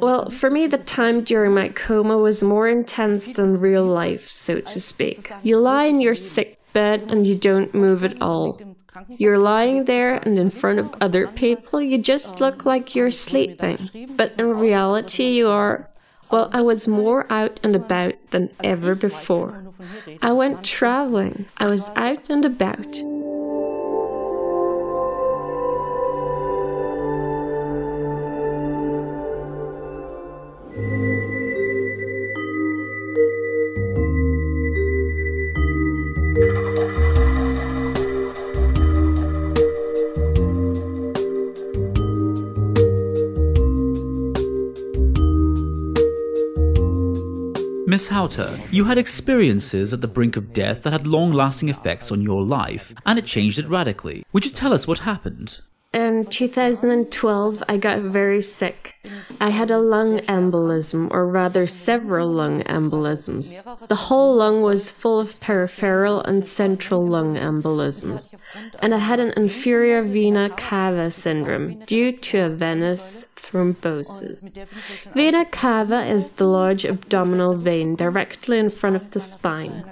Well, for me, the time during my coma was more intense than real life, so to speak. You lie in your sick bed and you don't move at all. You're lying there and in front of other people, you just look like you're sleeping. But in reality, you are. Well, I was more out and about than ever before. I went traveling. I was out and about. Miss Hauter, you had experiences at the brink of death that had long lasting effects on your life, and it changed it radically. Would you tell us what happened? In 2012, I got very sick. I had a lung embolism, or rather, several lung embolisms. The whole lung was full of peripheral and central lung embolisms. And I had an inferior vena cava syndrome due to a venous thrombosis. Vena cava is the large abdominal vein directly in front of the spine.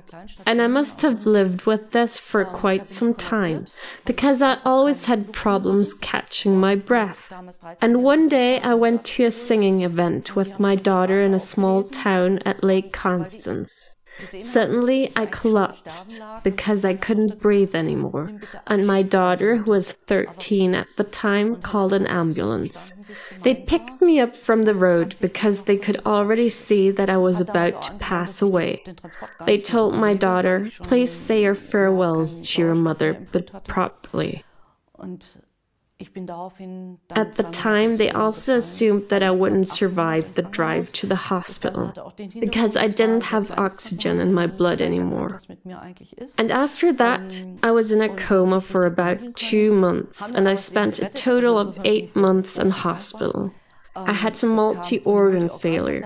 And I must have lived with this for quite some time because I always had problems catching my breath. And one day I went to a singing event with my daughter in a small town at Lake Constance. Suddenly, I collapsed because I couldn't breathe anymore, and my daughter, who was 13 at the time, called an ambulance. They picked me up from the road because they could already see that I was about to pass away. They told my daughter, Please say your farewells to your mother, but properly. At the time, they also assumed that I wouldn't survive the drive to the hospital because I didn't have oxygen in my blood anymore. And after that, I was in a coma for about two months and I spent a total of eight months in hospital. I had a multi organ failure.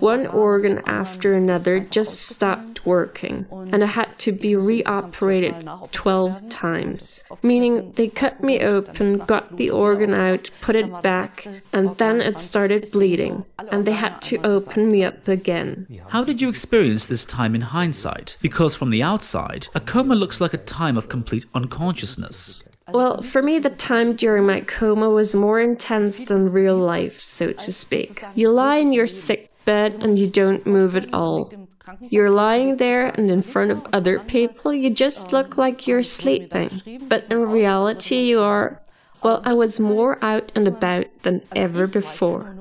One organ after another just stopped working, and I had to be reoperated 12 times. Meaning, they cut me open, got the organ out, put it back, and then it started bleeding, and they had to open me up again. How did you experience this time in hindsight? Because from the outside, a coma looks like a time of complete unconsciousness. Well, for me, the time during my coma was more intense than real life, so to speak. You lie in your sick bed and you don't move at all. You're lying there and in front of other people, you just look like you're sleeping. But in reality, you are well, I was more out and about than ever before.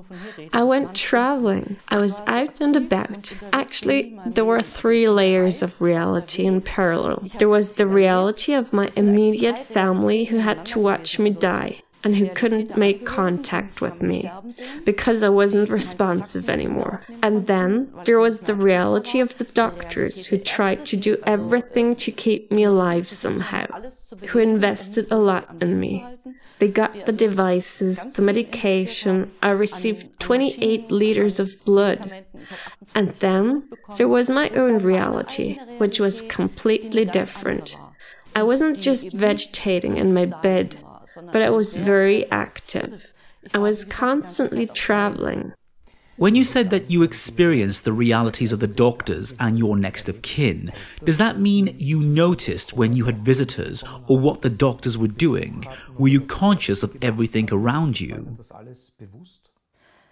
I went traveling. I was out and about. Actually, there were three layers of reality in parallel. There was the reality of my immediate family who had to watch me die and who couldn't make contact with me because I wasn't responsive anymore. And then there was the reality of the doctors who tried to do everything to keep me alive somehow, who invested a lot in me. They got the devices, the medication. I received 28 liters of blood. And then there was my own reality, which was completely different. I wasn't just vegetating in my bed but I was very active. I was constantly traveling. When you said that you experienced the realities of the doctors and your next of kin, does that mean you noticed when you had visitors or what the doctors were doing? Were you conscious of everything around you?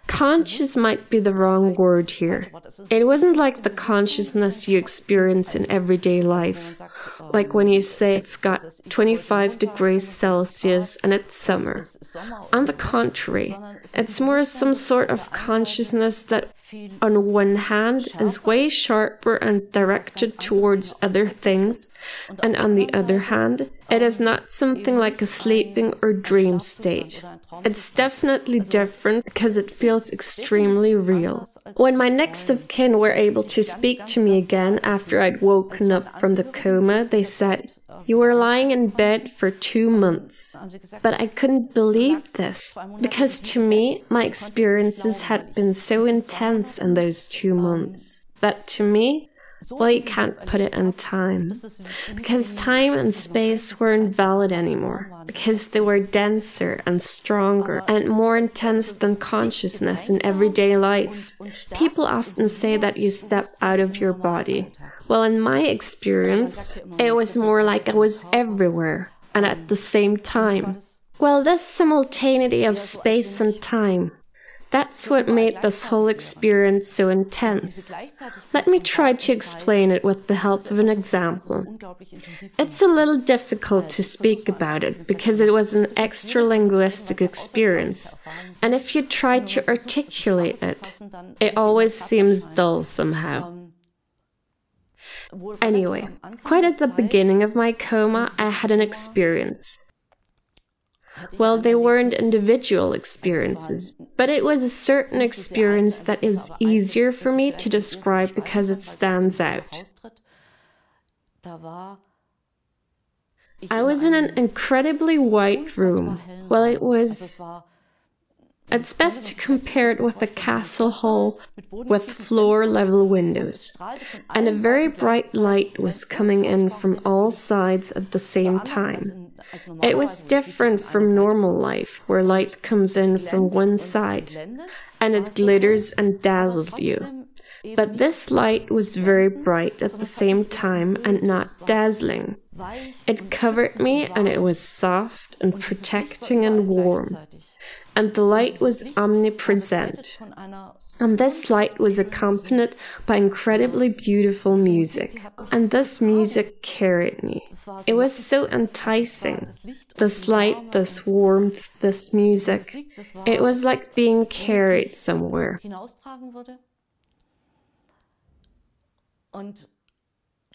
Conscious might be the wrong word here. It wasn't like the consciousness you experience in everyday life, like when you say it's got 25 degrees Celsius and it's summer. On the contrary, it's more some sort of consciousness that on one hand is way sharper and directed towards other things, and on the other hand, it is not something like a sleeping or dream state. It's definitely different because it feels extremely real. When my next of kin were able to speak to me again after I'd woken up from the coma, they said, you were lying in bed for two months. But I couldn't believe this because to me, my experiences had been so intense in those two months that to me, Well, you can't put it in time. Because time and space weren't valid anymore. Because they were denser and stronger and more intense than consciousness in everyday life. People often say that you step out of your body. Well, in my experience, it was more like I was everywhere and at the same time. Well, this simultaneity of space and time that's what made this whole experience so intense. Let me try to explain it with the help of an example. It's a little difficult to speak about it because it was an extra linguistic experience, and if you try to articulate it, it always seems dull somehow. Anyway, quite at the beginning of my coma, I had an experience. Well, they weren't individual experiences, but it was a certain experience that is easier for me to describe because it stands out. I was in an incredibly white room. Well, it was. It's best to compare it with a castle hall with floor level windows. And a very bright light was coming in from all sides at the same time. It was different from normal life, where light comes in from one side and it glitters and dazzles you. But this light was very bright at the same time and not dazzling. It covered me and it was soft and protecting and warm. And the light was omnipresent. And this light was accompanied by incredibly beautiful music. And this music carried me. It was so enticing. This light, this warmth, this music. It was like being carried somewhere.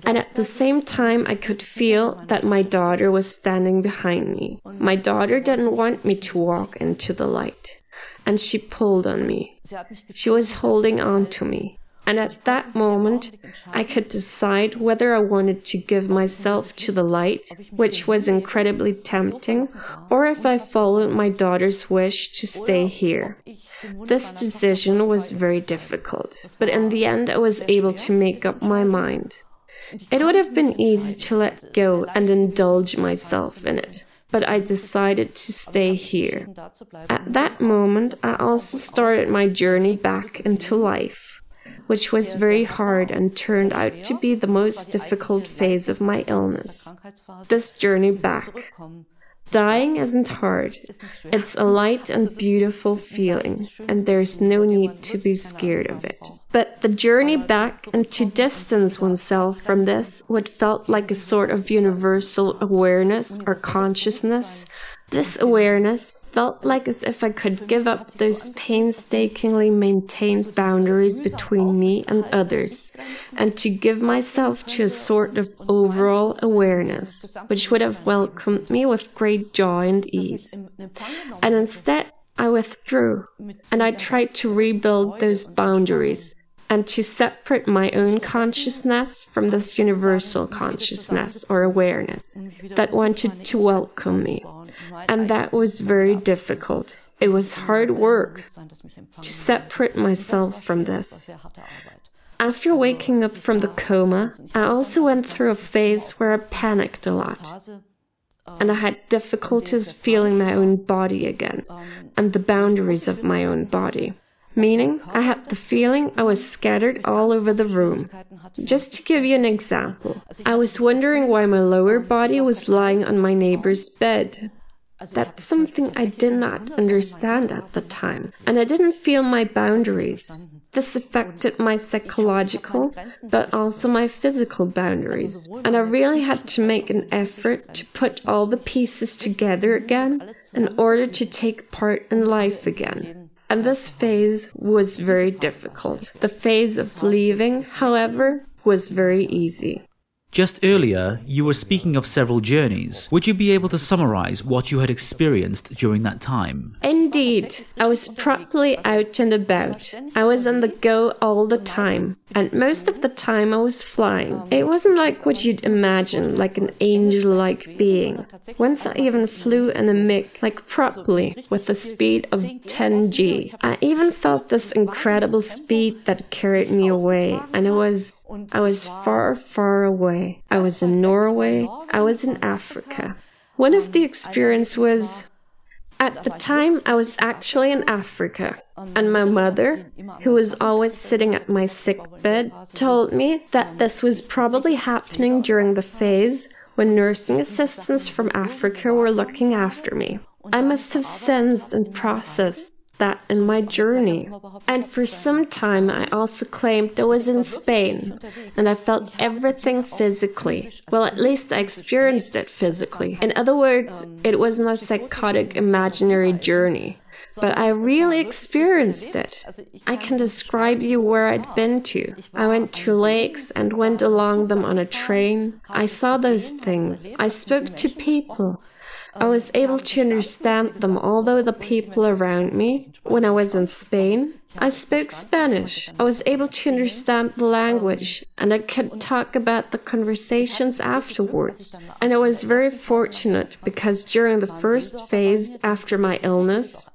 And at the same time, I could feel that my daughter was standing behind me. My daughter didn't want me to walk into the light and she pulled on me. She was holding on to me. And at that moment, I could decide whether I wanted to give myself to the light, which was incredibly tempting, or if I followed my daughter's wish to stay here. This decision was very difficult, but in the end, I was able to make up my mind. It would have been easy to let go and indulge myself in it but I decided to stay here. At that moment, I also started my journey back into life, which was very hard and turned out to be the most difficult phase of my illness. This journey back Dying isn't hard. It's a light and beautiful feeling, and there's no need to be scared of it. But the journey back and to distance oneself from this, what felt like a sort of universal awareness or consciousness, this awareness felt like as if I could give up those painstakingly maintained boundaries between me and others, and to give myself to a sort of overall awareness, which would have welcomed me with great joy and ease. And instead, I withdrew, and I tried to rebuild those boundaries and to separate my own consciousness from this universal consciousness or awareness that wanted to welcome me. And that was very difficult. It was hard work to separate myself from this. After waking up from the coma, I also went through a phase where I panicked a lot. And I had difficulties feeling my own body again and the boundaries of my own body meaning I had the feeling I was scattered all over the room. Just to give you an example, I was wondering why my lower body was lying on my neighbor's bed. That's something I did not understand at the time, and I didn't feel my boundaries. This affected my psychological, but also my physical boundaries. And I really had to make an effort to put all the pieces together again in order to take part in life again. And this phase was very difficult. The phase of leaving, however, was very easy. Just earlier, you were speaking of several journeys. Would you be able to summarize what you had experienced during that time? Indeed, I was properly out and about. I was on the go all the time, and most of the time I was flying. It wasn't like what you'd imagine, like an angel like being. Once I even flew in a MiG, like properly, with the speed of 10G. I even felt this incredible speed that carried me away, and I was, I was far, far away. I was in Norway. I was in Africa. One of the experience was at the time I was actually in Africa, and my mother, who was always sitting at my sick bed, told me that this was probably happening during the phase when nursing assistants from Africa were looking after me. I must have sensed and processed that in my journey. And for some time, I also claimed I was in Spain and I felt everything physically. Well, at least I experienced it physically. In other words, it wasn't a psychotic imaginary journey. But I really experienced it. I can describe you where I'd been to. I went to lakes and went along them on a train. I saw those things. I spoke to people. I was able to understand them, although the people around me, when I was in Spain, I spoke Spanish. I was able to understand the language and I could talk about the conversations afterwards. And I was very fortunate because during the first phase after my illness,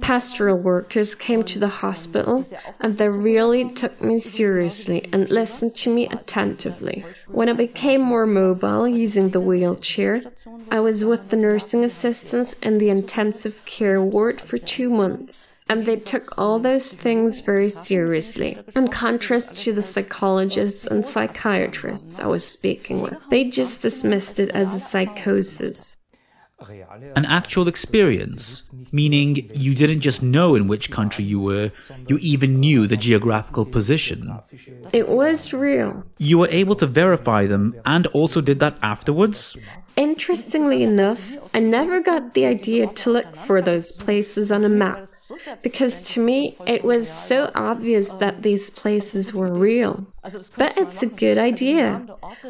pastoral workers came to the hospital and they really took me seriously and listened to me attentively. When I became more mobile using the wheelchair, I was with the nursing assistants in the intensive care ward for two months and they took all those things very seriously. In contrast to the psychologists and psychiatrists I was speaking with, they just dismissed it as a psychosis. An actual experience, meaning you didn't just know in which country you were, you even knew the geographical position. It was real. You were able to verify them and also did that afterwards? Interestingly enough, I never got the idea to look for those places on a map because to me it was so obvious that these places were real. But it's a good idea.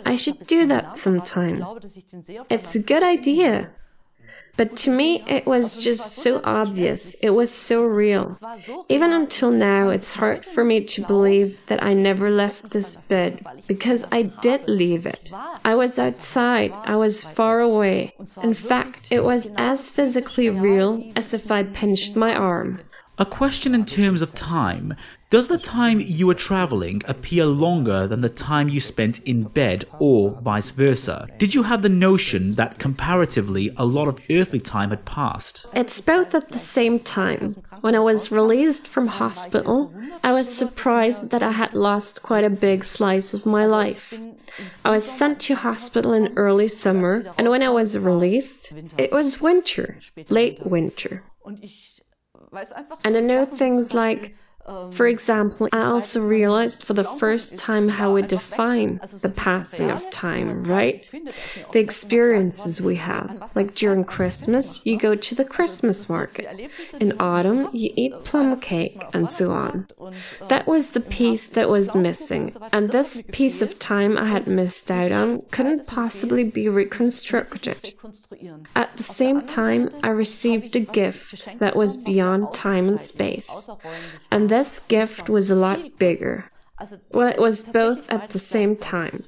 I should do that sometime. It's a good idea. But to me, it was just so obvious. It was so real. Even until now, it's hard for me to believe that I never left this bed because I did leave it. I was outside. I was far away. In fact, it was as physically real as if I pinched my arm. A question in terms of time. Does the time you were traveling appear longer than the time you spent in bed or vice versa? Did you have the notion that comparatively a lot of earthly time had passed? It's both at the same time. When I was released from hospital, I was surprised that I had lost quite a big slice of my life. I was sent to hospital in early summer, and when I was released, it was winter, late winter. And I know things like for example, I also realized for the first time how we define the passing of time, right? The experiences we have. Like during Christmas, you go to the Christmas market. In autumn, you eat plum cake, and so on. That was the piece that was missing, and this piece of time I had missed out on couldn't possibly be reconstructed. At the same time, I received a gift that was beyond time and space. And this gift was a lot bigger. Well, it was both at the same time.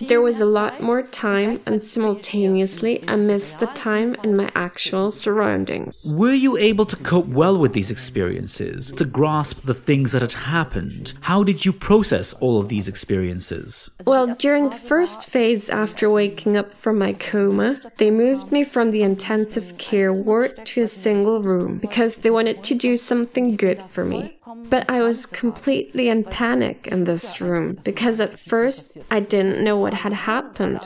There was a lot more time, and simultaneously, I missed the time in my actual surroundings. Were you able to cope well with these experiences, to grasp the things that had happened? How did you process all of these experiences? Well, during the first phase after waking up from my coma, they moved me from the intensive care ward to a single room because they wanted to do something good for me. But I was completely in panic in this room because at first I didn't know what had happened.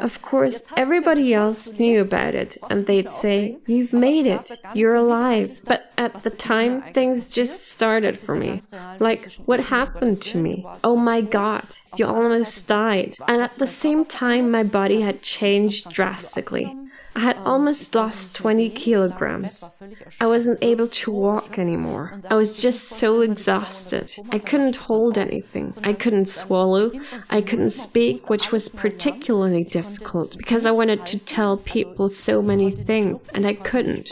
Of course, everybody else knew about it, and they'd say, You've made it, you're alive. But at the time, things just started for me. Like, what happened to me? Oh my god, you almost died. And at the same time, my body had changed drastically. I had almost lost 20 kilograms. I wasn't able to walk anymore. I was just so exhausted. I couldn't hold anything. I couldn't swallow. I couldn't speak, which was particularly difficult because I wanted to tell people so many things and I couldn't.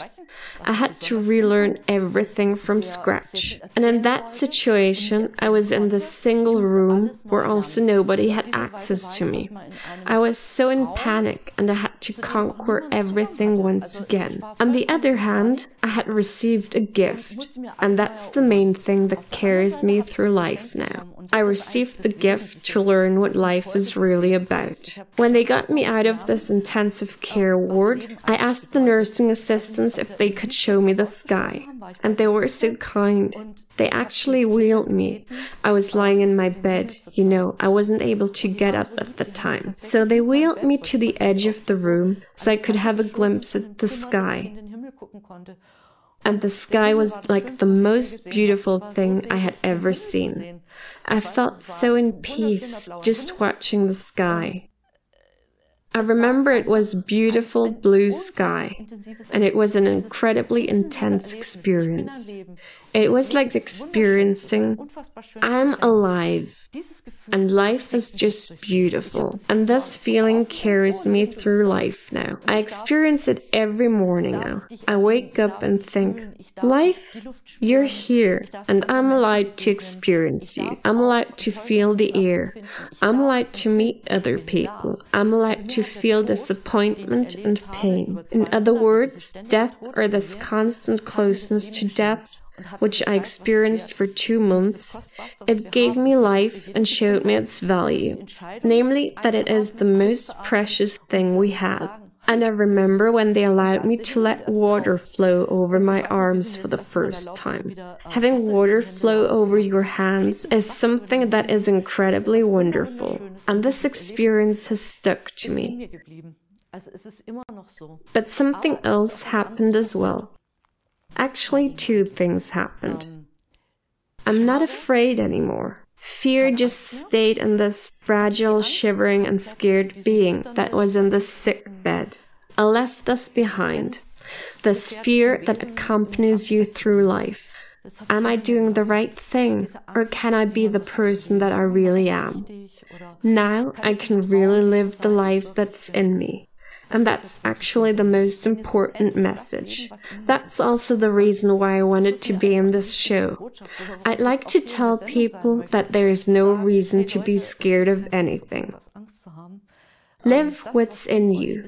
I had to relearn everything from scratch. And in that situation, I was in this single room where also nobody had access to me. I was so in panic and I had to conquer everything once again. On the other hand, I had received a gift, and that's the main thing that carries me through life now. I received the gift to learn what life is really about. When they got me out of this intensive care ward, I asked the nursing assistants if they could show me the sky, and they were so kind. They actually wheeled me. I was lying in my bed, you know, I wasn't able to get up at the time. So they wheeled me to the edge of the room so I could have a glimpse at the sky. And the sky was like the most beautiful thing I had ever seen. I felt so in peace just watching the sky. I remember it was beautiful blue sky, and it was an incredibly intense experience. It was like experiencing, I'm alive, and life is just beautiful. And this feeling carries me through life now. I experience it every morning now. I wake up and think, life, you're here, and I'm allowed to experience you. I'm allowed to feel the air. I'm allowed to meet other people. I'm allowed to feel disappointment and pain. In other words, death or this constant closeness to death which I experienced for two months, it gave me life and showed me its value, namely that it is the most precious thing we have. And I remember when they allowed me to let water flow over my arms for the first time. Having water flow over your hands is something that is incredibly wonderful, and this experience has stuck to me. But something else happened as well. Actually, two things happened. I'm not afraid anymore. Fear just stayed in this fragile, shivering, and scared being that was in the sick bed. I left this behind. This fear that accompanies you through life. Am I doing the right thing? Or can I be the person that I really am? Now I can really live the life that's in me. And that's actually the most important message. That's also the reason why I wanted to be in this show. I'd like to tell people that there is no reason to be scared of anything. Live what's in you.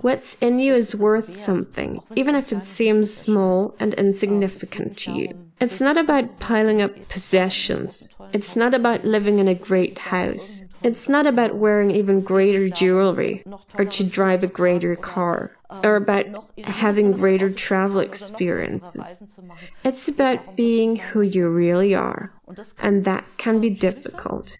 What's in you is worth something, even if it seems small and insignificant to you. It's not about piling up possessions. It's not about living in a great house. It's not about wearing even greater jewelry or to drive a greater car or about having greater travel experiences. It's about being who you really are, and that can be difficult.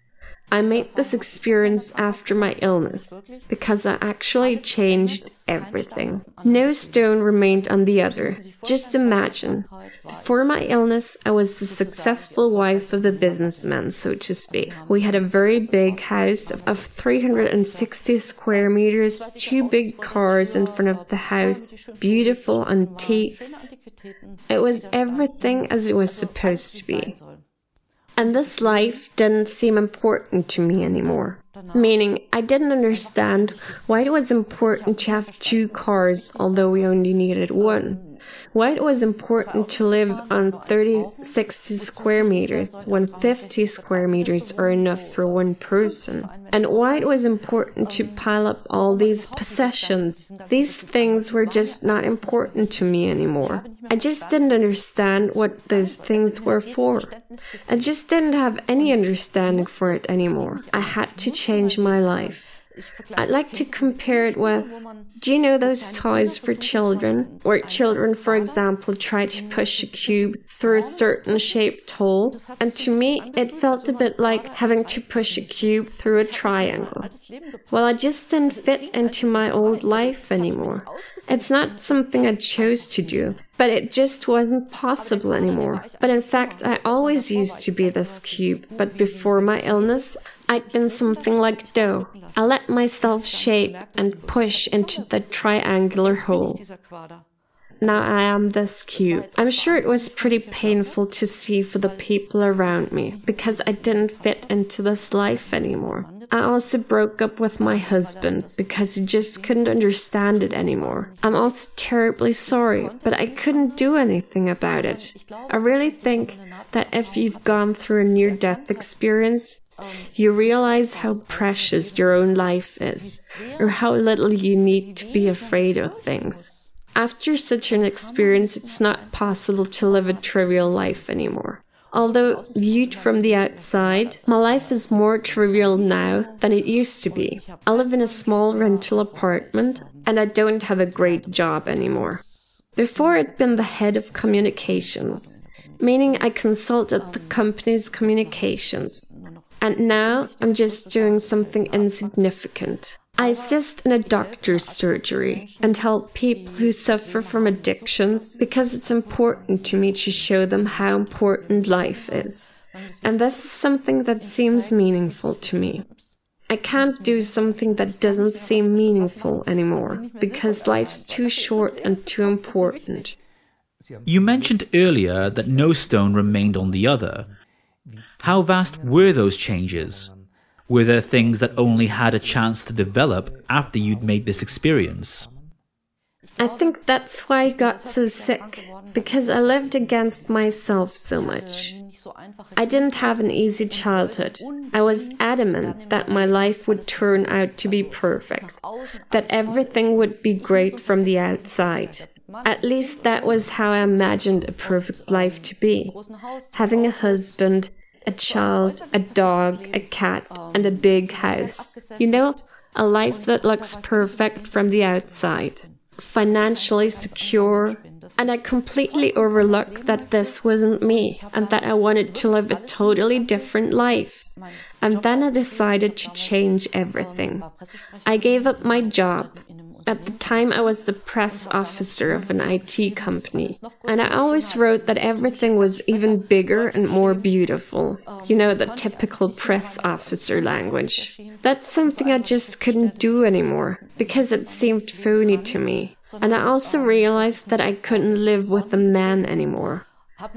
I made this experience after my illness because I actually changed everything. No stone remained on the other. Just imagine. Before my illness, I was the successful wife of a businessman, so to speak. We had a very big house of 360 square meters, two big cars in front of the house, beautiful antiques. It was everything as it was supposed to be. And this life didn't seem important to me anymore. Meaning, I didn't understand why it was important to have two cars, although we only needed one. Why it was important to live on 30, 60 square meters when 50 square meters are enough for one person. And why it was important to pile up all these possessions. These things were just not important to me anymore. I just didn't understand what those things were for. I just didn't have any understanding for it anymore. I had to change my life. I'd like to compare it with do you know those toys for children? Where children, for example, try to push a cube through a certain shaped hole? And to me, it felt a bit like having to push a cube through a triangle. Well, I just didn't fit into my old life anymore. It's not something I chose to do, but it just wasn't possible anymore. But in fact, I always used to be this cube, but before my illness, I I'd been something like dough. I let myself shape and push into the triangular hole. Now I am this cube. I'm sure it was pretty painful to see for the people around me because I didn't fit into this life anymore. I also broke up with my husband because he just couldn't understand it anymore. I'm also terribly sorry, but I couldn't do anything about it. I really think that if you've gone through a near death experience, you realize how precious your own life is, or how little you need to be afraid of things. After such an experience, it's not possible to live a trivial life anymore. Although viewed from the outside, my life is more trivial now than it used to be. I live in a small rental apartment and I don't have a great job anymore. Before I'd been the head of communications, meaning I consulted the company's communications. And now I'm just doing something insignificant. I assist in a doctor's surgery and help people who suffer from addictions because it's important to me to show them how important life is. And this is something that seems meaningful to me. I can't do something that doesn't seem meaningful anymore because life's too short and too important. You mentioned earlier that no stone remained on the other. How vast were those changes? Were there things that only had a chance to develop after you'd made this experience? I think that's why I got so sick, because I lived against myself so much. I didn't have an easy childhood. I was adamant that my life would turn out to be perfect, that everything would be great from the outside. At least that was how I imagined a perfect life to be. Having a husband, a child, a dog, a cat, and a big house. You know, a life that looks perfect from the outside, financially secure. And I completely overlooked that this wasn't me and that I wanted to live a totally different life. And then I decided to change everything. I gave up my job. At the time, I was the press officer of an IT company, and I always wrote that everything was even bigger and more beautiful. You know, the typical press officer language. That's something I just couldn't do anymore, because it seemed phony to me. And I also realized that I couldn't live with a man anymore,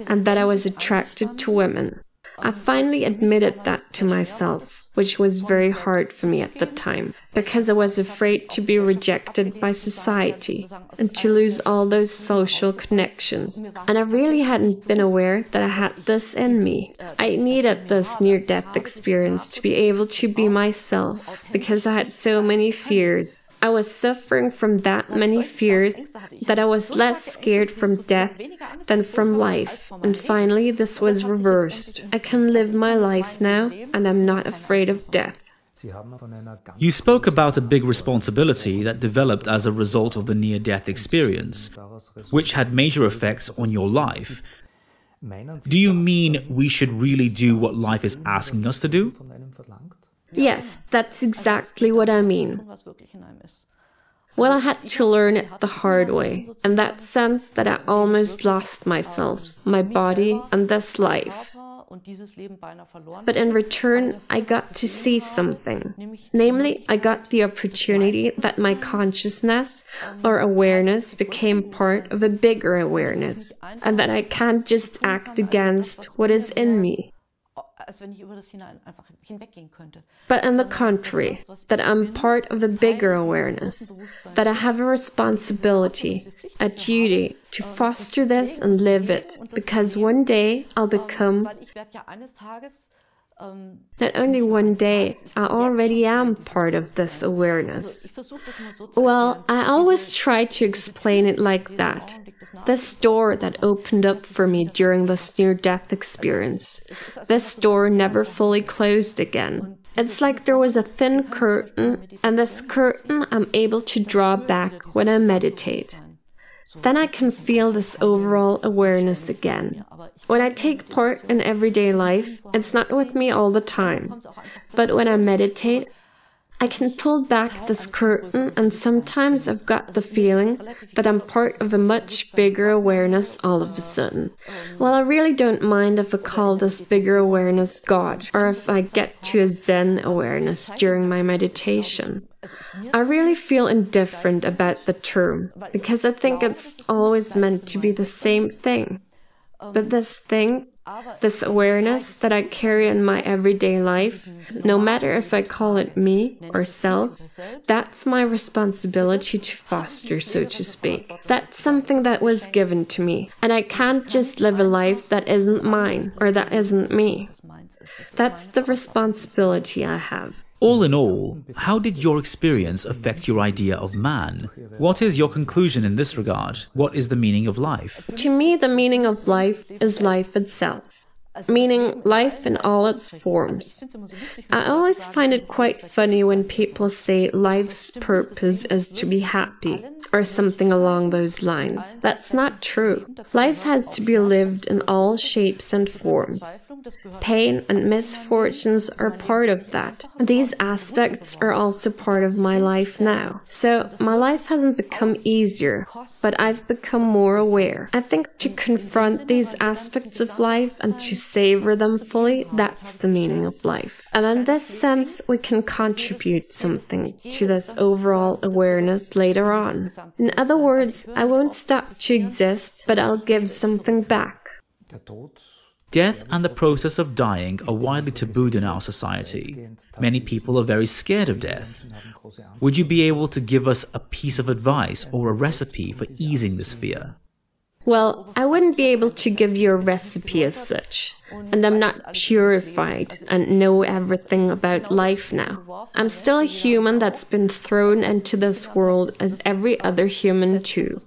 and that I was attracted to women. I finally admitted that to myself which was very hard for me at the time, because I was afraid to be rejected by society and to lose all those social connections. And I really hadn't been aware that I had this in me. I needed this near death experience to be able to be myself, because I had so many fears I was suffering from that many fears that I was less scared from death than from life. And finally, this was reversed. I can live my life now, and I'm not afraid of death. You spoke about a big responsibility that developed as a result of the near death experience, which had major effects on your life. Do you mean we should really do what life is asking us to do? Yes, that's exactly what I mean. Well, I had to learn it the hard way, in that sense that I almost lost myself, my body, and this life. But in return, I got to see something. Namely, I got the opportunity that my consciousness or awareness became part of a bigger awareness, and that I can't just act against what is in me But on the contrary, that I'm part of a bigger awareness, that I have a responsibility, a duty to foster this and live it, because one day I'll become not only one day, I already am part of this awareness. Well, I always try to explain it like that. This door that opened up for me during this near death experience, this door never fully closed again. It's like there was a thin curtain, and this curtain I'm able to draw back when I meditate. Then I can feel this overall awareness again. When I take part in everyday life, it's not with me all the time. But when I meditate, I can pull back this curtain, and sometimes I've got the feeling that I'm part of a much bigger awareness all of a sudden. Well, I really don't mind if I call this bigger awareness God, or if I get to a Zen awareness during my meditation. I really feel indifferent about the term, because I think it's always meant to be the same thing. But this thing this awareness that I carry in my everyday life, no matter if I call it me or self, that's my responsibility to foster, so to speak. That's something that was given to me, and I can't just live a life that isn't mine or that isn't me. That's the responsibility I have. All in all, how did your experience affect your idea of man? What is your conclusion in this regard? What is the meaning of life? To me, the meaning of life is life itself meaning life in all its forms. I always find it quite funny when people say life's purpose is to be happy or something along those lines. That's not true. Life has to be lived in all shapes and forms. Pain and misfortunes are part of that. These aspects are also part of my life now. So my life hasn't become easier, but I've become more aware. I think to confront these aspects of life and to savor them fully, that's the meaning of life. And in this sense, we can contribute something to this overall awareness later on. In other words, I won't stop to exist, but I'll give something back. Death and the process of dying are widely tabooed in our society. Many people are very scared of death. Would you be able to give us a piece of advice or a recipe for easing this fear? Well, I wouldn't be able to give you a recipe as such. And I'm not purified and know everything about life now. I'm still a human that's been thrown into this world as every other human too.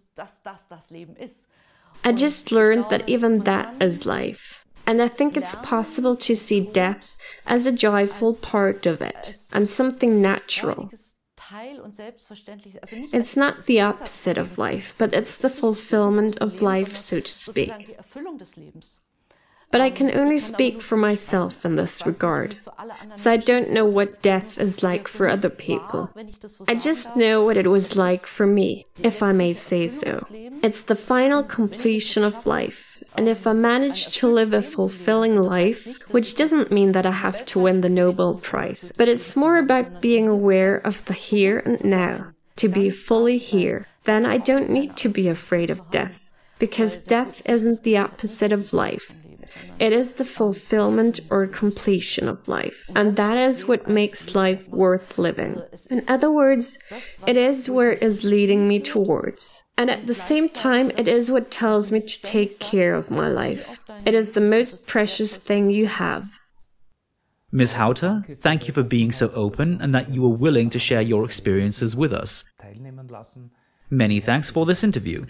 I just learned that even that is life. And I think it's possible to see death as a joyful part of it and something natural. It's not the opposite of life, but it's the fulfillment of life, so to speak. But I can only speak for myself in this regard, so I don't know what death is like for other people. I just know what it was like for me, if I may say so. It's the final completion of life, and if I manage to live a fulfilling life, which doesn't mean that I have to win the Nobel Prize, but it's more about being aware of the here and now, to be fully here, then I don't need to be afraid of death, because death isn't the opposite of life. It is the fulfillment or completion of life. And that is what makes life worth living. In other words, it is where it is leading me towards. And at the same time, it is what tells me to take care of my life. It is the most precious thing you have. Ms. Hauter, thank you for being so open and that you were willing to share your experiences with us. Many thanks for this interview.